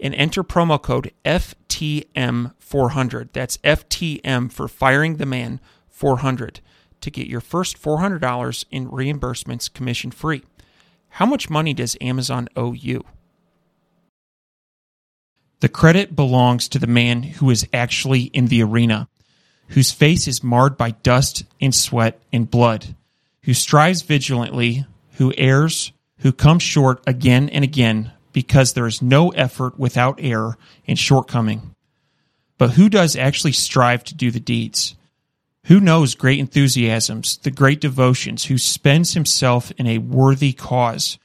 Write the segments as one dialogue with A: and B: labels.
A: and enter promo code FTM400. That's FTM for Firing the Man 400 to get your first $400 in reimbursements commission free. How much money does Amazon owe you? The credit belongs to the man who is actually in the arena, whose face is marred by dust and sweat and blood, who strives vigilantly, who errs, who comes short again and again because there is no effort without error and shortcoming. But who does actually strive to do the deeds? Who knows great enthusiasms, the great devotions, who spends himself in a worthy cause,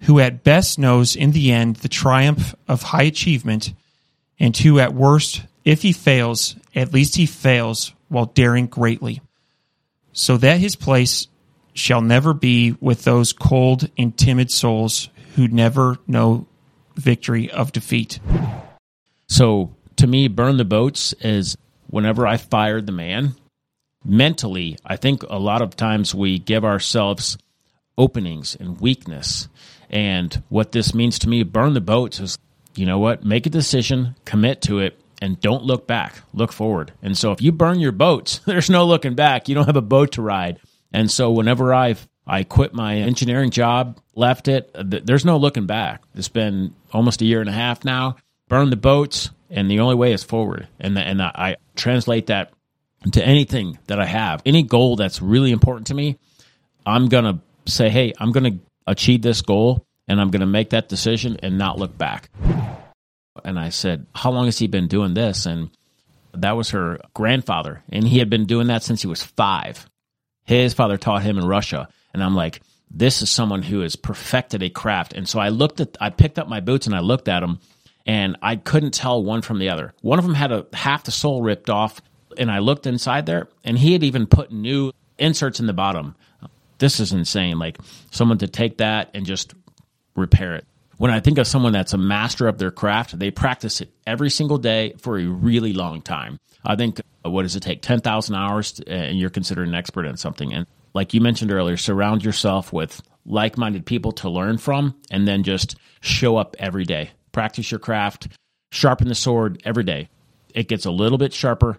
A: who at best knows in the end the triumph of high achievement, and who at worst, if he fails, at least he fails while daring greatly, so that his place shall never be with those cold and timid souls who never know victory of defeat.
B: So to me, burn the boats is whenever I fired the man, mentally, I think a lot of times we give ourselves openings and weakness. And what this means to me, burn the boats is, you know what, make a decision, commit to it, and don't look back, look forward. And so if you burn your boats, there's no looking back. You don't have a boat to ride. And so whenever I've I quit my engineering job, left it. There's no looking back. It's been almost a year and a half now. Burn the boats, and the only way is forward. And and I translate that to anything that I have, any goal that's really important to me. I'm gonna say, hey, I'm gonna achieve this goal, and I'm gonna make that decision and not look back. And I said, how long has he been doing this? And that was her grandfather, and he had been doing that since he was five. His father taught him in Russia and I'm like, this is someone who has perfected a craft. And so I looked at, I picked up my boots and I looked at them, and I couldn't tell one from the other. One of them had a half the sole ripped off, and I looked inside there, and he had even put new inserts in the bottom. This is insane. Like someone to take that and just repair it. When I think of someone that's a master of their craft, they practice it every single day for a really long time. I think what does it take? 10,000 hours to, and you're considered an expert in something. And like you mentioned earlier, surround yourself with like minded people to learn from and then just show up every day. Practice your craft, sharpen the sword every day. It gets a little bit sharper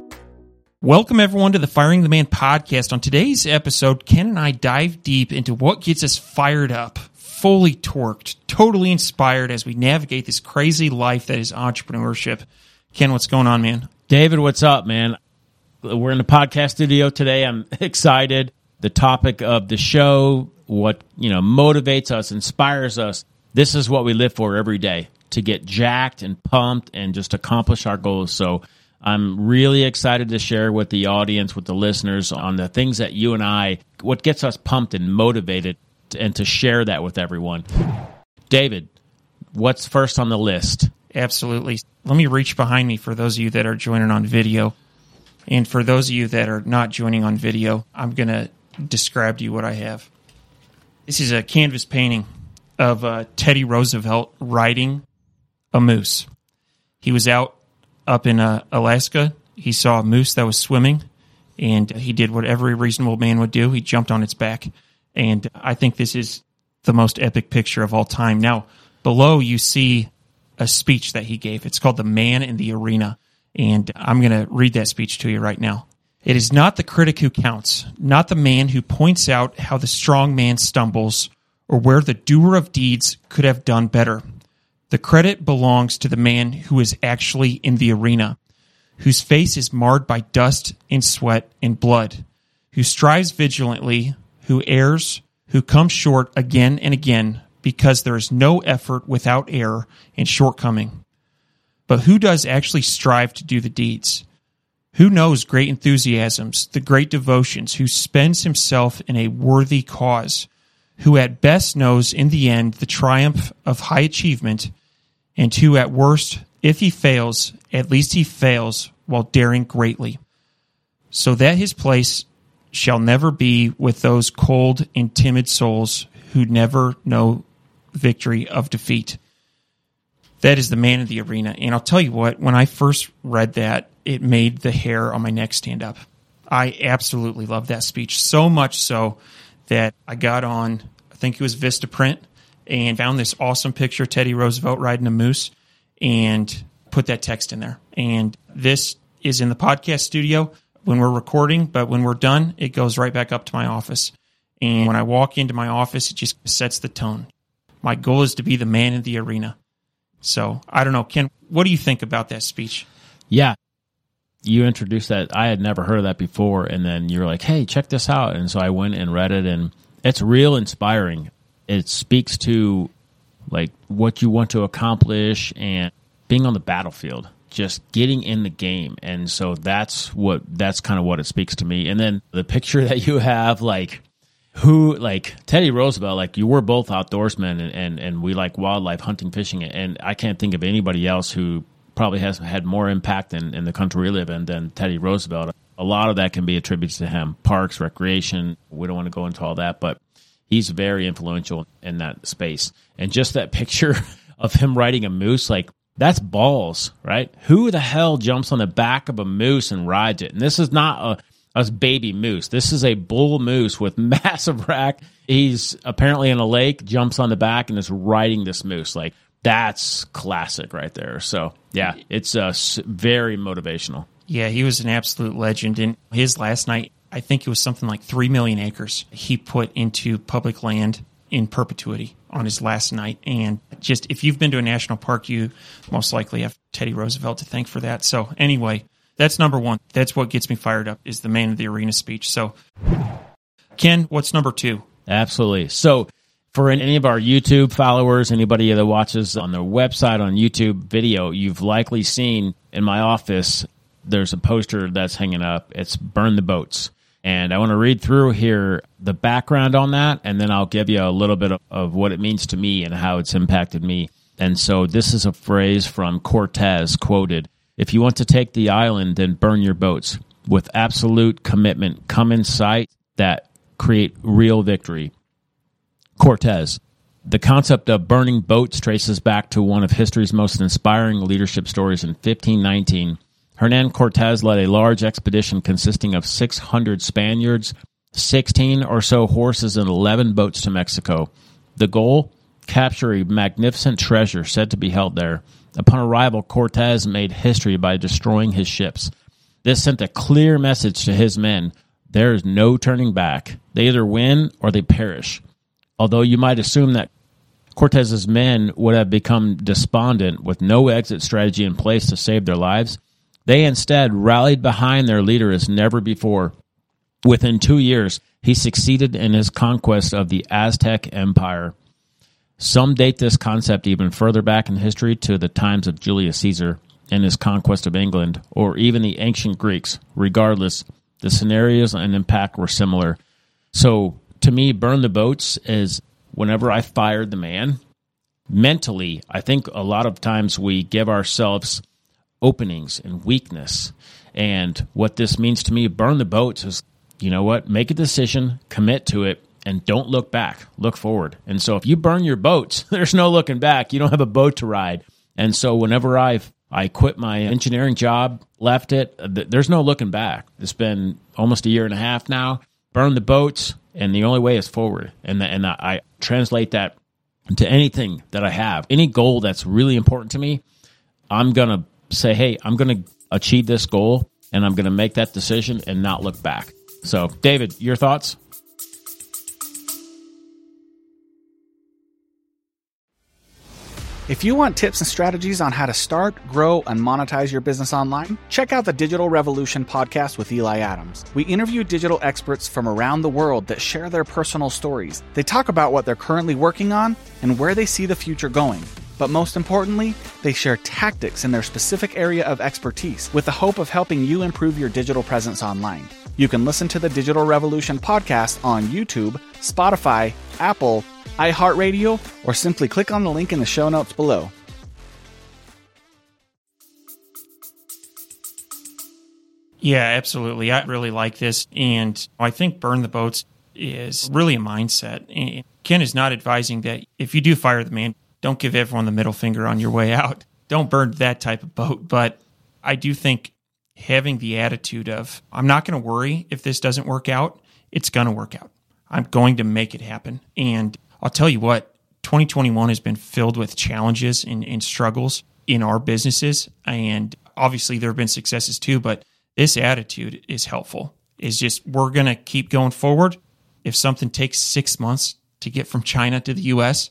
A: Welcome, everyone, to the Firing the Man podcast. On today's episode, Ken and I dive deep into what gets us fired up, fully torqued, totally inspired as we navigate this crazy life that is entrepreneurship. Ken, what's going on, man?
B: David, what's up, man? We're in the podcast studio today. I'm excited. The topic of the show, what, you know, motivates us, inspires us. This is what we live for every day to get jacked and pumped and just accomplish our goals. So, I'm really excited to share with the audience, with the listeners, on the things that you and I, what gets us pumped and motivated, and to share that with everyone. David, what's first on the list?
A: Absolutely. Let me reach behind me for those of you that are joining on video. And for those of you that are not joining on video, I'm going to describe to you what I have. This is a canvas painting of uh, Teddy Roosevelt riding a moose. He was out up in uh, Alaska. He saw a moose that was swimming, and he did what every reasonable man would do. He jumped on its back, and I think this is the most epic picture of all time. Now, below you see a speech that he gave. It's called "The Man in the Arena," and I'm going to read that speech to you right now. It is not the critic who counts, not the man who points out how the strong man stumbles or where the doer of deeds could have done better. The credit belongs to the man who is actually in the arena, whose face is marred by dust and sweat and blood, who strives vigilantly, who errs, who comes short again and again, because there is no effort without error and shortcoming. But who does actually strive to do the deeds? Who knows great enthusiasms, the great devotions, who spends himself in a worthy cause, who at best knows in the end the triumph of high achievement, and who at worst, if he fails, at least he fails while daring greatly, so that his place shall never be with those cold and timid souls who never know victory of defeat. That is the man of the arena. And I'll tell you what, when I first read that, it made the hair on my neck stand up. I absolutely love that speech so much so that I got on, I think it was Vistaprint, and found this awesome picture of Teddy Roosevelt riding a moose and put that text in there. And this is in the podcast studio when we're recording, but when we're done, it goes right back up to my office. And when I walk into my office, it just sets the tone. My goal is to be the man in the arena. So I don't know, Ken, what do you think about that speech?
B: Yeah. You introduced that. I had never heard of that before. And then you're like, hey, check this out. And so I went and read it, and it's real inspiring. It speaks to like what you want to accomplish and being on the battlefield, just getting in the game. And so that's what that's kind of what it speaks to me. And then the picture that you have, like who like Teddy Roosevelt, like you were both outdoorsmen and, and, and we like wildlife hunting, fishing, and I can't think of anybody else who probably has had more impact in, in the country we live in than Teddy Roosevelt. A lot of that can be attributed to him. Parks, recreation. We don't want to go into all that, but he's very influential in that space. And just that picture of him riding a moose, like that's balls, right? Who the hell jumps on the back of a moose and rides it? And this is not a a baby moose. This is a bull moose with massive rack. He's apparently in a lake, jumps on the back, and is riding this moose. Like that's classic right there. So yeah, it's uh, very motivational.
A: Yeah, he was an absolute legend. And his last night, I think it was something like three million acres he put into public land in perpetuity on his last night. And just if you've been to a national park, you most likely have Teddy Roosevelt to thank for that. So anyway, that's number one. That's what gets me fired up is the man of the arena speech. So, Ken, what's number two?
B: Absolutely. So, for any of our YouTube followers, anybody that watches on their website on YouTube video, you've likely seen in my office there's a poster that's hanging up. It's Burn the Boats. And I want to read through here the background on that, and then I'll give you a little bit of, of what it means to me and how it's impacted me. And so this is a phrase from Cortez quoted if you want to take the island, then burn your boats. With absolute commitment, come in sight that create real victory. Cortez. The concept of burning boats traces back to one of history's most inspiring leadership stories in 1519. Hernan Cortez led a large expedition consisting of 600 Spaniards, 16 or so horses, and 11 boats to Mexico. The goal? Capture a magnificent treasure said to be held there. Upon arrival, Cortez made history by destroying his ships. This sent a clear message to his men there is no turning back. They either win or they perish. Although you might assume that Cortez's men would have become despondent with no exit strategy in place to save their lives, they instead rallied behind their leader as never before. Within two years, he succeeded in his conquest of the Aztec Empire. Some date this concept even further back in history to the times of Julius Caesar and his conquest of England, or even the ancient Greeks. Regardless, the scenarios and impact were similar. So, to me, burn the boats is whenever I fired the man, mentally, I think a lot of times we give ourselves openings and weakness. And what this means to me, burn the boats is, you know what, make a decision, commit to it, and don't look back, look forward. And so if you burn your boats, there's no looking back. You don't have a boat to ride. And so whenever I've I quit my engineering job, left it, uh, there's no looking back. It's been almost a year and a half now. Burn the boats, and the only way is forward. And the, and I translate that to anything that I have, any goal that's really important to me. I'm gonna say, hey, I'm gonna achieve this goal, and I'm gonna make that decision and not look back. So, David, your thoughts?
C: If you want tips and strategies on how to start, grow, and monetize your business online, check out the Digital Revolution podcast with Eli Adams. We interview digital experts from around the world that share their personal stories. They talk about what they're currently working on and where they see the future going. But most importantly, they share tactics in their specific area of expertise with the hope of helping you improve your digital presence online. You can listen to the Digital Revolution podcast on YouTube, Spotify, Apple, iHeartRadio, or simply click on the link in the show notes below.
A: Yeah, absolutely. I really like this. And I think Burn the Boats is really a mindset. And Ken is not advising that if you do fire the man, don't give everyone the middle finger on your way out. Don't burn that type of boat. But I do think having the attitude of, I'm not going to worry if this doesn't work out, it's going to work out. I'm going to make it happen. And I'll tell you what, 2021 has been filled with challenges and, and struggles in our businesses. And obviously, there have been successes too, but this attitude is helpful. Is just we're going to keep going forward. If something takes six months to get from China to the US,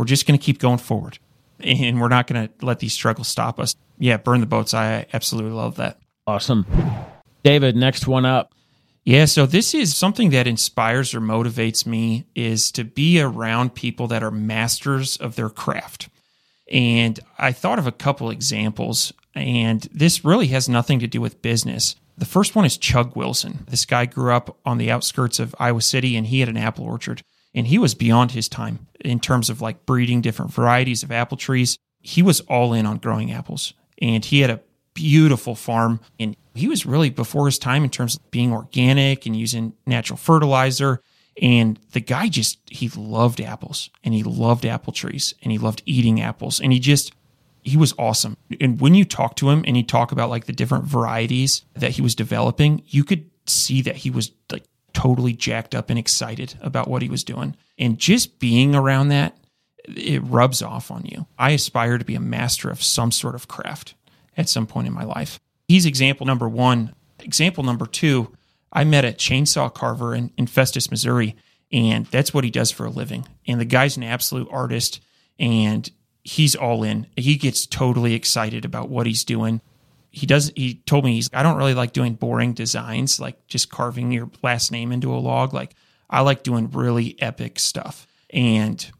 A: we're just going to keep going forward. And we're not going to let these struggles stop us. Yeah, burn the boats. I absolutely love that.
B: Awesome. David, next one up.
A: Yeah, so this is something that inspires or motivates me is to be around people that are masters of their craft. And I thought of a couple examples, and this really has nothing to do with business. The first one is Chug Wilson. This guy grew up on the outskirts of Iowa City and he had an apple orchard and he was beyond his time in terms of like breeding different varieties of apple trees. He was all in on growing apples and he had a beautiful farm and he was really before his time in terms of being organic and using natural fertilizer and the guy just he loved apples and he loved apple trees and he loved eating apples and he just he was awesome and when you talk to him and he talk about like the different varieties that he was developing you could see that he was like totally jacked up and excited about what he was doing and just being around that it rubs off on you i aspire to be a master of some sort of craft at some point in my life. He's example number one. Example number two, I met a chainsaw carver in, in Festus, Missouri, and that's what he does for a living. And the guy's an absolute artist and he's all in. He gets totally excited about what he's doing. He does he told me he's I don't really like doing boring designs like just carving your last name into a log. Like I like doing really epic stuff. And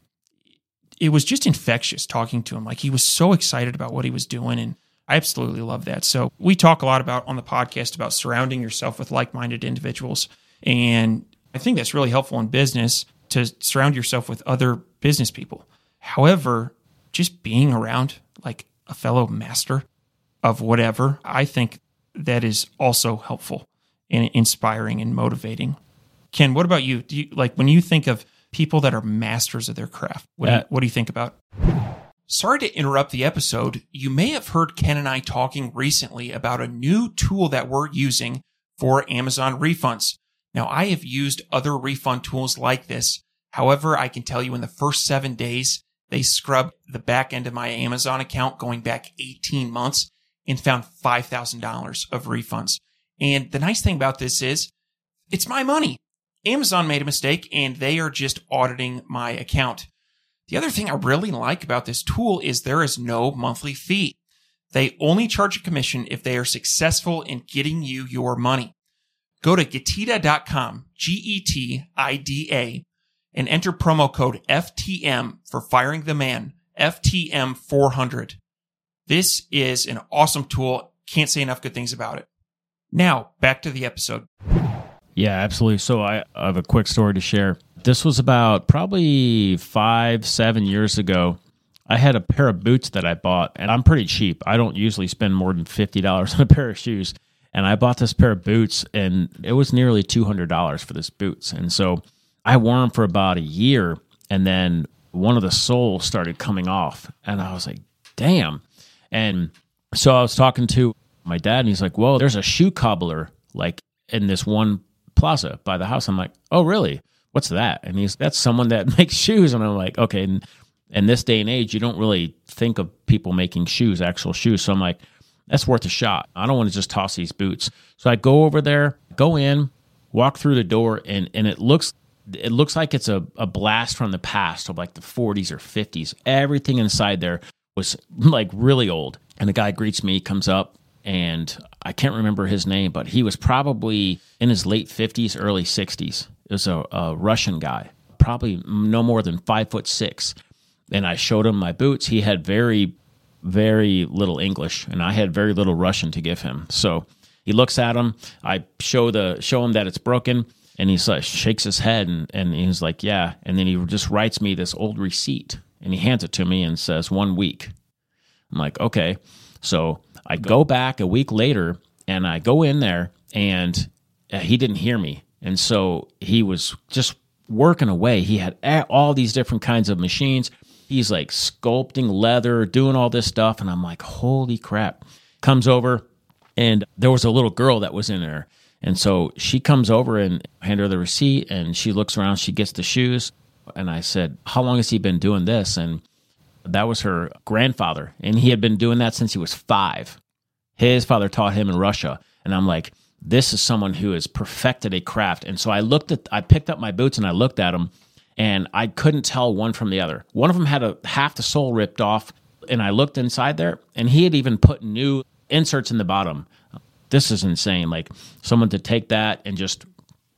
A: it was just infectious talking to him. Like he was so excited about what he was doing and I absolutely love that. So we talk a lot about on the podcast about surrounding yourself with like-minded individuals. And I think that's really helpful in business to surround yourself with other business people. However, just being around like a fellow master of whatever, I think that is also helpful and inspiring and motivating. Ken, what about you? Do you like when you think of people that are masters of their craft? What, do, you, uh, what do you think about? Sorry to interrupt the episode. You may have heard Ken and I talking recently about a new tool that we're using for Amazon refunds. Now, I have used other refund tools like this. However, I can tell you in the first seven days, they scrubbed the back end of my Amazon account going back 18 months and found $5,000 of refunds. And the nice thing about this is it's my money. Amazon made a mistake and they are just auditing my account. The other thing I really like about this tool is there is no monthly fee. They only charge a commission if they are successful in getting you your money. Go to getida.com, G-E-T-I-D-A, and enter promo code FTM for firing the man, FTM 400. This is an awesome tool. Can't say enough good things about it. Now, back to the episode.
B: Yeah, absolutely. So I have a quick story to share. This was about probably five, seven years ago. I had a pair of boots that I bought, and I'm pretty cheap. I don't usually spend more than $50 on a pair of shoes. And I bought this pair of boots, and it was nearly $200 for this boots. And so I wore them for about a year, and then one of the soles started coming off. And I was like, damn. And so I was talking to my dad, and he's like, well, there's a shoe cobbler like in this one plaza by the house. I'm like, oh, really? what's that? And he's, that's someone that makes shoes. And I'm like, okay. And in this day and age, you don't really think of people making shoes, actual shoes. So I'm like, that's worth a shot. I don't want to just toss these boots. So I go over there, go in, walk through the door, and and it looks it looks like it's a, a blast from the past of like the 40s or 50s. Everything inside there was like really old. And the guy greets me, comes up, and I can't remember his name, but he was probably in his late 50s, early 60s. It was a, a Russian guy, probably no more than five foot six. And I showed him my boots. He had very, very little English, and I had very little Russian to give him. So he looks at him. I show the show him that it's broken, and he like, shakes his head, and, and he's like, "Yeah." And then he just writes me this old receipt, and he hands it to me and says, "One week." I'm like, "Okay." So I go back a week later, and I go in there, and uh, he didn't hear me, and so he was just working away. He had all these different kinds of machines. He's like sculpting leather, doing all this stuff. And I'm like, holy crap. Comes over, and there was a little girl that was in there. And so she comes over and hand her the receipt, and she looks around. She gets the shoes. And I said, How long has he been doing this? And that was her grandfather. And he had been doing that since he was five. His father taught him in Russia. And I'm like, this is someone who has perfected a craft. And so I looked at, I picked up my boots and I looked at them and I couldn't tell one from the other. One of them had a half the sole ripped off, and I looked inside there, and he had even put new inserts in the bottom. This is insane. Like someone to take that and just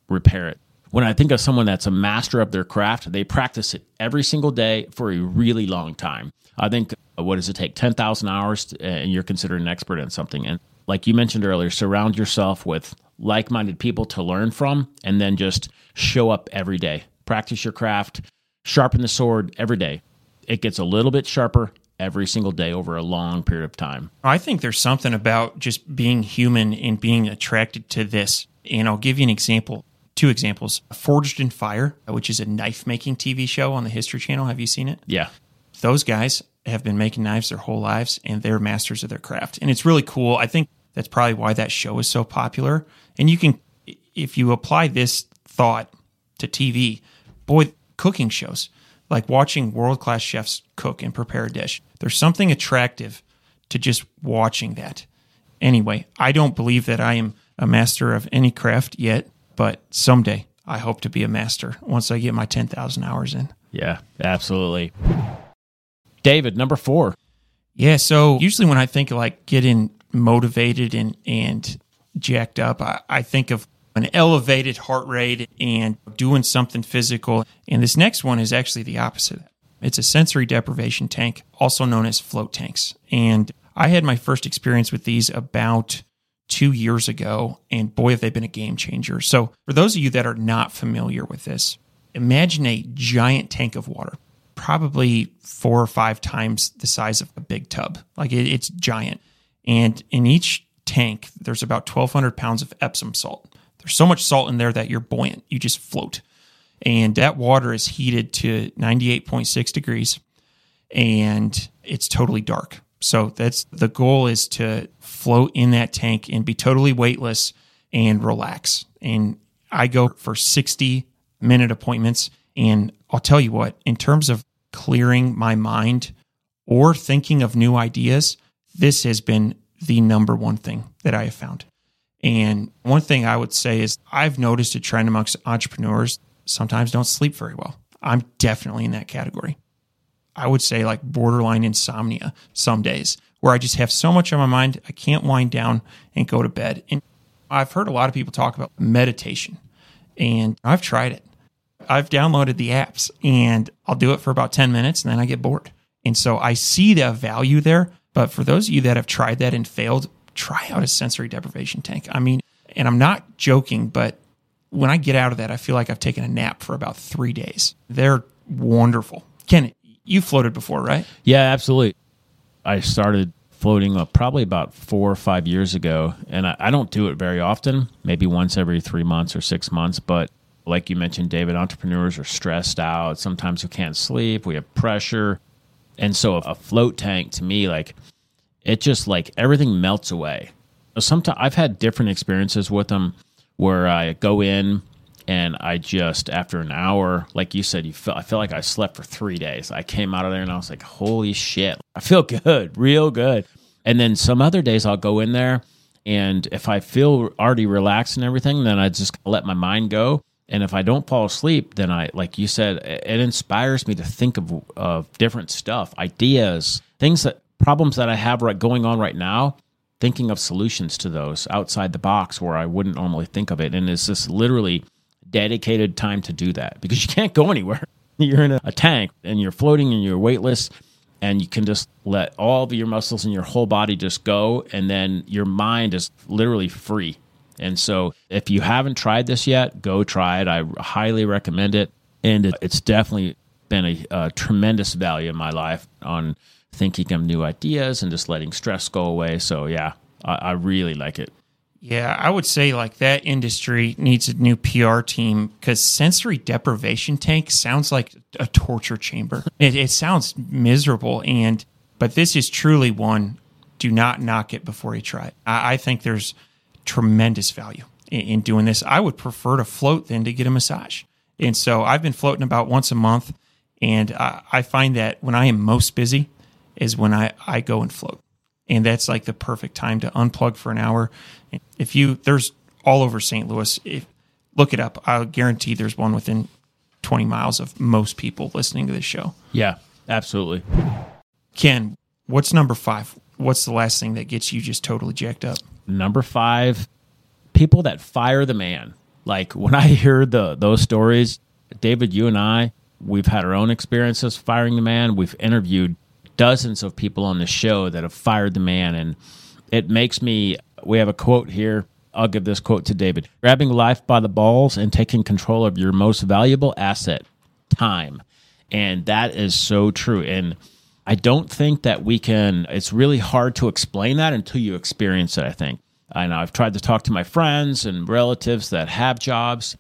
B: repair it. When I think of someone that's a master of their craft, they practice it every single day for a really long time. I think uh, what does it take? 10,000 hours, to, and you're considered an expert in something. And like you mentioned earlier, surround yourself with like minded people to learn from, and then just show up every day practice your craft, sharpen the sword every day. It gets a little bit sharper every single day over a long period of time.
A: I think there's something about just being human and being attracted to this. And I'll give you an example, two examples. Forged in Fire, which is a knife making TV show on the History Channel. Have you seen it?
B: Yeah.
A: Those guys have been making knives their whole lives and they're masters of their craft. And it's really cool. I think that's probably why that show is so popular. And you can, if you apply this thought to TV, boy, cooking shows, like watching world class chefs cook and prepare a dish. There's something attractive to just watching that. Anyway, I don't believe that I am a master of any craft yet, but someday I hope to be a master once I get my 10,000 hours in.
B: Yeah, absolutely. David, number four.
A: Yeah, so usually when I think of like getting motivated and, and jacked up, I, I think of an elevated heart rate and doing something physical. And this next one is actually the opposite. It's a sensory deprivation tank, also known as float tanks. And I had my first experience with these about two years ago, and boy, have they been a game changer. So, for those of you that are not familiar with this, imagine a giant tank of water, probably four or five times the size of a big tub. Like it, it's giant. And in each tank, there's about 1,200 pounds of Epsom salt. There's so much salt in there that you're buoyant. You just float. And that water is heated to 98.6 degrees and it's totally dark. So that's the goal is to float in that tank and be totally weightless and relax. And I go for 60 minute appointments. And I'll tell you what, in terms of clearing my mind or thinking of new ideas, this has been the number one thing that I have found. And one thing I would say is I've noticed a trend amongst entrepreneurs sometimes don't sleep very well. I'm definitely in that category. I would say like borderline insomnia some days where I just have so much on my mind, I can't wind down and go to bed. And I've heard a lot of people talk about meditation, and I've tried it. I've downloaded the apps and I'll do it for about 10 minutes and then I get bored. And so I see the value there. But for those of you that have tried that and failed, try out a sensory deprivation tank. I mean, and I'm not joking, but when I get out of that, I feel like I've taken a nap for about three days. They're wonderful. Ken, you floated before, right?
B: Yeah, absolutely. I started floating probably about four or five years ago, and I, I don't do it very often, maybe once every three months or six months. But like you mentioned, David, entrepreneurs are stressed out. Sometimes we can't sleep, we have pressure. And so a float tank to me, like it just like everything melts away. Sometimes I've had different experiences with them where I go in and I just after an hour, like you said, you felt I feel like I slept for three days. I came out of there and I was like, holy shit, I feel good, real good. And then some other days I'll go in there and if I feel already relaxed and everything, then I just let my mind go. And if I don't fall asleep, then I, like you said, it inspires me to think of, of different stuff, ideas things that problems that I have right going on right now, thinking of solutions to those outside the box where I wouldn't normally think of it. And it's just literally dedicated time to do that because you can't go anywhere. You're in a, a tank and you're floating and you're weightless and you can just let all of your muscles and your whole body just go and then your mind is literally free. And so if you haven't tried this yet, go try it. I highly recommend it. And it's definitely been a, a tremendous value in my life on thinking of new ideas and just letting stress go away. So yeah, I, I really like it.
A: Yeah, I would say like that industry needs a new PR team because sensory deprivation tank sounds like a torture chamber. It, it sounds miserable, and but this is truly one. Do not knock it before you try it. I, I think there's tremendous value in, in doing this. I would prefer to float than to get a massage, and so I've been floating about once a month, and I, I find that when I am most busy is when I I go and float and that's like the perfect time to unplug for an hour. If you there's all over St. Louis, if look it up, I'll guarantee there's one within 20 miles of most people listening to this show.
B: Yeah, absolutely.
A: Ken, what's number 5? What's the last thing that gets you just totally jacked up?
B: Number 5, people that fire the man. Like when I hear the those stories, David, you and I, we've had our own experiences firing the man. We've interviewed dozens of people on the show that have fired the man. And it makes me, we have a quote here. I'll give this quote to David grabbing life by the balls and taking control of your most valuable asset, time. And that is so true. And I don't think that we can, it's really hard to explain that until you experience it, I think. I know I've tried to talk to my friends and relatives that have jobs,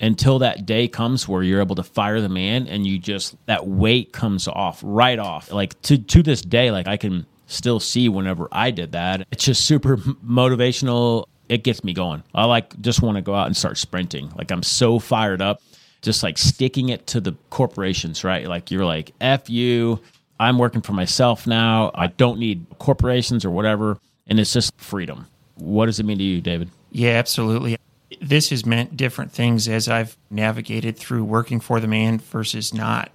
B: until that day comes where you're able to fire the man and you just that weight comes off right off. Like to to this day like i can still see whenever i did that. It's just super motivational. It gets me going. I like just want to go out and start sprinting. Like i'm so fired up just like sticking it to the corporations right? Like you're like f you. I'm working for myself now. I don't need corporations or whatever. And it's just freedom. What does it mean to you david?
A: Yeah absolutely this has meant different things as I've navigated through working for the man versus not.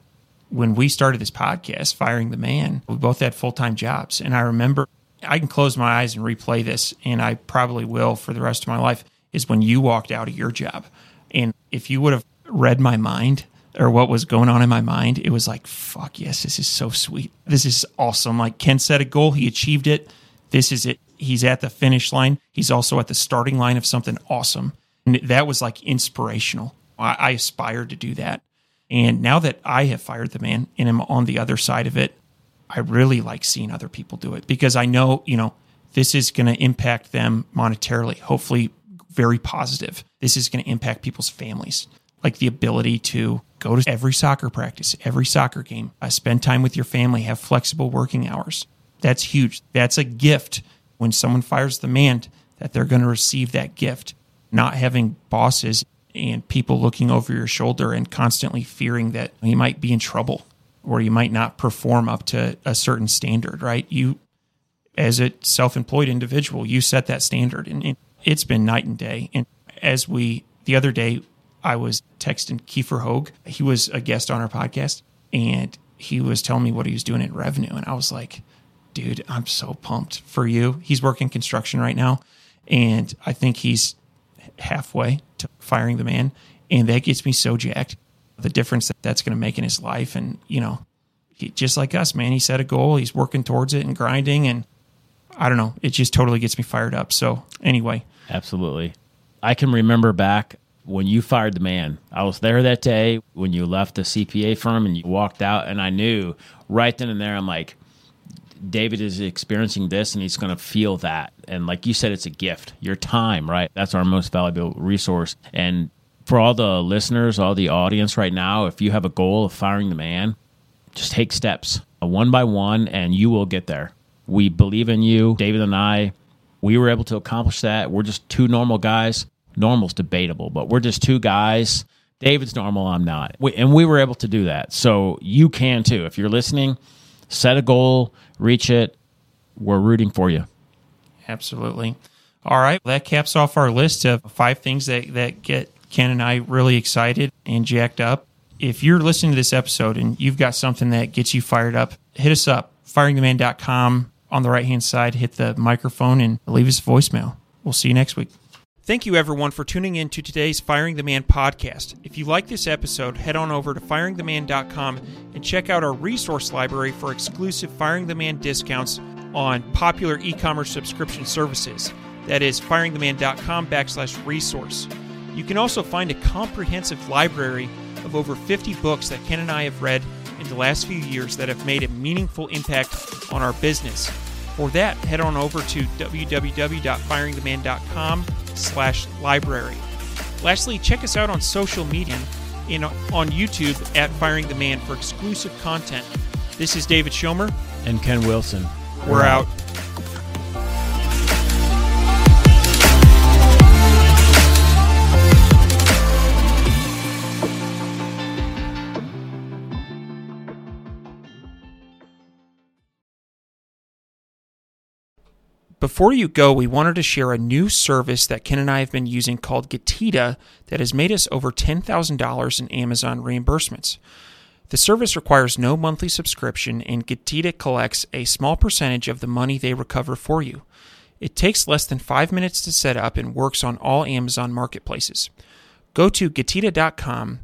A: When we started this podcast, Firing the Man, we both had full time jobs. And I remember I can close my eyes and replay this, and I probably will for the rest of my life, is when you walked out of your job. And if you would have read my mind or what was going on in my mind, it was like, fuck yes, this is so sweet. This is awesome. Like Ken set a goal, he achieved it. This is it. He's at the finish line. He's also at the starting line of something awesome. And that was like inspirational. I, I aspired to do that. And now that I have fired the man and am on the other side of it, I really like seeing other people do it because I know, you know, this is going to impact them monetarily, hopefully very positive. This is going to impact people's families, like the ability to go to every soccer practice, every soccer game, uh, spend time with your family, have flexible working hours. That's huge. That's a gift when someone fires the man that they're going to receive that gift not having bosses and people looking over your shoulder and constantly fearing that you might be in trouble or you might not perform up to a certain standard, right? You, as a self employed individual, you set that standard and it's been night and day. And as we, the other day, I was texting Kiefer Hogue. He was a guest on our podcast and he was telling me what he was doing in revenue. And I was like, dude, I'm so pumped for you. He's working construction right now. And I think he's halfway to firing the man. And that gets me so jacked. The difference that that's going to make in his life. And, you know, he, just like us, man, he set a goal. He's working towards it and grinding. And I don't know. It just totally gets me fired up. So, anyway.
B: Absolutely. I can remember back when you fired the man. I was there that day when you left the CPA firm and you walked out, and I knew right then and there, I'm like, David is experiencing this and he's going to feel that. And like you said, it's a gift. Your time, right? That's our most valuable resource. And for all the listeners, all the audience right now, if you have a goal of firing the man, just take steps uh, one by one and you will get there. We believe in you. David and I, we were able to accomplish that. We're just two normal guys. Normal's debatable, but we're just two guys. David's normal, I'm not. We, and we were able to do that. So you can too. If you're listening, set a goal, reach it. We're rooting for you.
A: Absolutely. All right. That caps off our list of five things that, that get Ken and I really excited and jacked up. If you're listening to this episode and you've got something that gets you fired up, hit us up firingtheman.com on the right hand side, hit the microphone and leave us a voicemail. We'll see you next week. Thank you, everyone, for tuning in to today's Firing the Man podcast. If you like this episode, head on over to firingtheman.com and check out our resource library for exclusive Firing the Man discounts on popular e commerce subscription services. That is firingtheman.com backslash resource. You can also find a comprehensive library of over 50 books that Ken and I have read in the last few years that have made a meaningful impact on our business. For that, head on over to www.firingtheman.com slash library. Lastly, check us out on social media in, on YouTube at Firing the Man for exclusive content. This is David Schomer.
B: And Ken Wilson.
A: We're out. Before you go, we wanted to share a new service that Ken and I have been using called Getida that has made us over $10,000 in Amazon reimbursements. The service requires no monthly subscription, and Getida collects a small percentage of the money they recover for you. It takes less than five minutes to set up and works on all Amazon marketplaces. Go to Getida.com,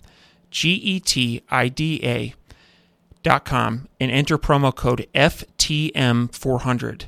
A: G E T I D A.com, and enter promo code FTM400.